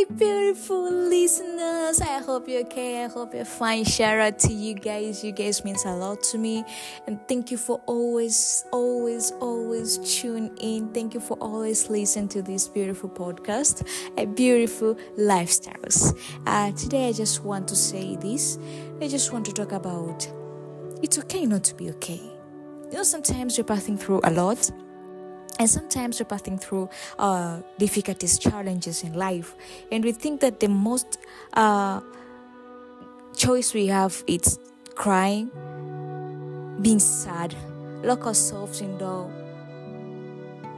my beautiful listeners. I hope you're okay. I hope you're fine. Shout out to you guys. You guys means a lot to me. And thank you for always, always, always tune in. Thank you for always listening to this beautiful podcast, a beautiful lifestyles. Uh, today I just want to say this. I just want to talk about it's okay not to be okay. You know, sometimes you're passing through a lot and sometimes we're passing through uh, difficulties, challenges in life, and we think that the most uh, choice we have is crying, being sad, lock ourselves in the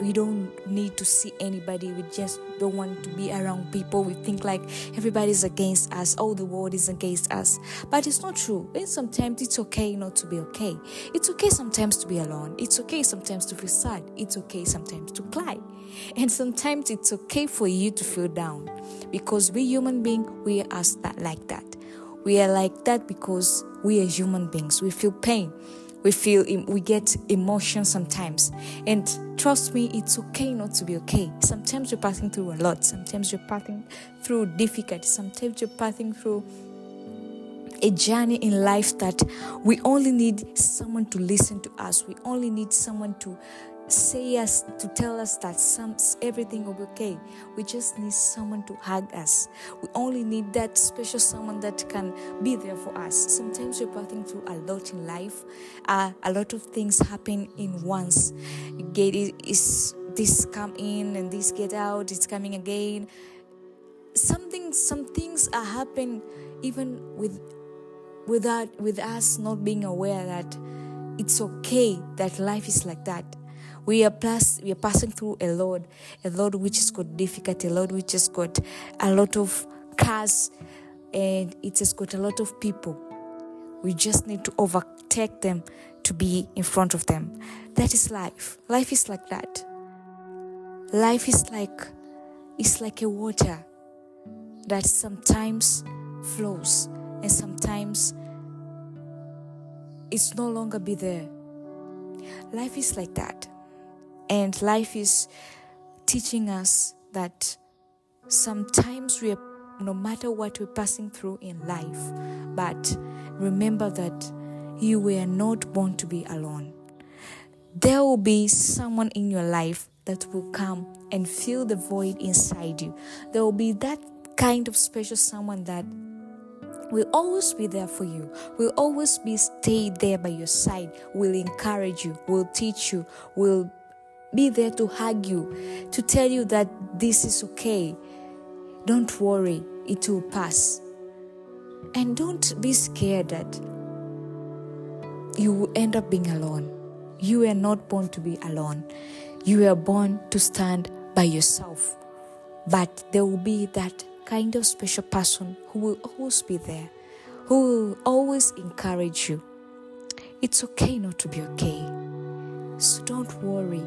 we don't need to see anybody. We just don't want to be around people. We think like everybody's against us. All the world is against us. But it's not true. And sometimes it's okay not to be okay. It's okay sometimes to be alone. It's okay sometimes to feel sad. It's okay sometimes to cry. And sometimes it's okay for you to feel down. Because we human beings we are like that. We are like that because we are human beings. We feel pain we feel we get emotion sometimes. And trust me it's okay not to be okay. Sometimes you're passing through a lot. Sometimes you're passing through difficulty sometimes you're passing through a journey in life that we only need someone to listen to us. We only need someone to say us to tell us that some everything will be okay. We just need someone to hug us. We only need that special someone that can be there for us. Sometimes we're passing through a lot in life. Uh, a lot of things happen in once. Get is this come in and this get out it's coming again. Something some things are happening even with without with us not being aware that it's okay that life is like that we are plus we are passing through a load, a load which has got difficult, a load which has got a lot of cars, and it has got a lot of people. We just need to overtake them to be in front of them. That is life. Life is like that. Life is like it's like a water that sometimes flows and sometimes it's no longer be there. Life is like that. And life is teaching us that sometimes we are, no matter what we're passing through in life, but remember that you were not born to be alone. There will be someone in your life that will come and fill the void inside you. There will be that kind of special someone that will always be there for you, will always be stay there by your side, will encourage you, will teach you, will be there to hug you, to tell you that this is okay. Don't worry, it will pass. And don't be scared that you will end up being alone. You were not born to be alone. You were born to stand by yourself. But there will be that kind of special person who will always be there, who will always encourage you. It's okay not to be okay. So don't worry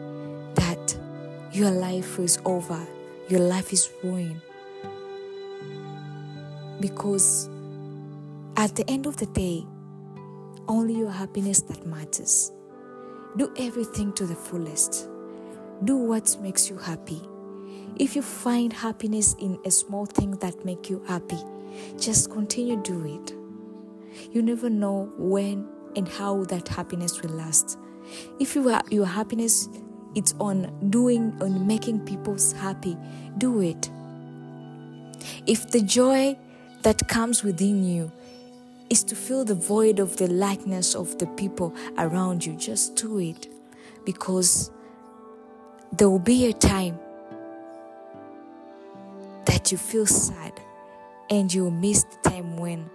your life is over, your life is ruined. Because at the end of the day, only your happiness that matters. Do everything to the fullest. Do what makes you happy. If you find happiness in a small thing that make you happy, just continue do it. You never know when and how that happiness will last. If you are, your happiness it's on doing on making people happy. Do it. If the joy that comes within you is to fill the void of the likeness of the people around you just do it. Because there will be a time that you feel sad and you miss the time when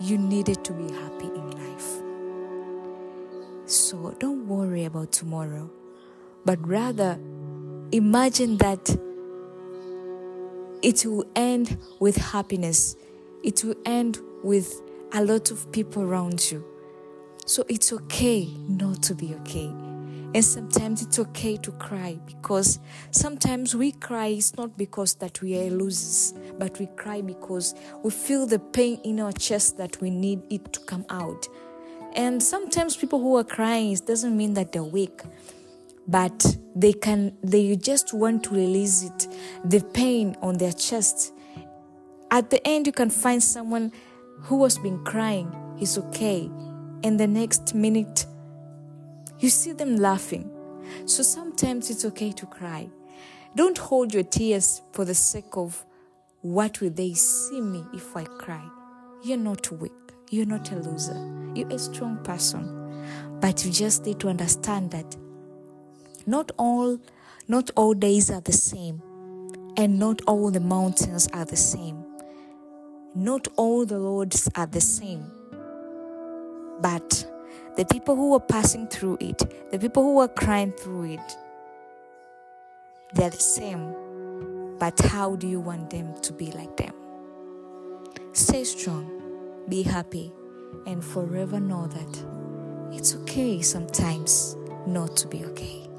you needed to be happy in life. So don't worry about tomorrow but rather imagine that it will end with happiness, it will end with a lot of people around you. So it's okay not to be okay. And sometimes it's okay to cry because sometimes we cry it's not because that we are losers, but we cry because we feel the pain in our chest that we need it to come out. And sometimes people who are crying it doesn't mean that they're weak but they can they just want to release it the pain on their chest At the end, you can find someone who has been crying, he's okay. And the next minute, you see them laughing. So sometimes it's okay to cry. Don't hold your tears for the sake of what will they see me if I cry. You're not weak. You're not a loser. You're a strong person. But you just need to understand that not all not all days are the same and not all the mountains are the same. Not all the roads are the same. But the people who are passing through it, the people who are crying through it, they're the same. But how do you want them to be like them? Stay strong, be happy, and forever know that it's okay sometimes not to be okay.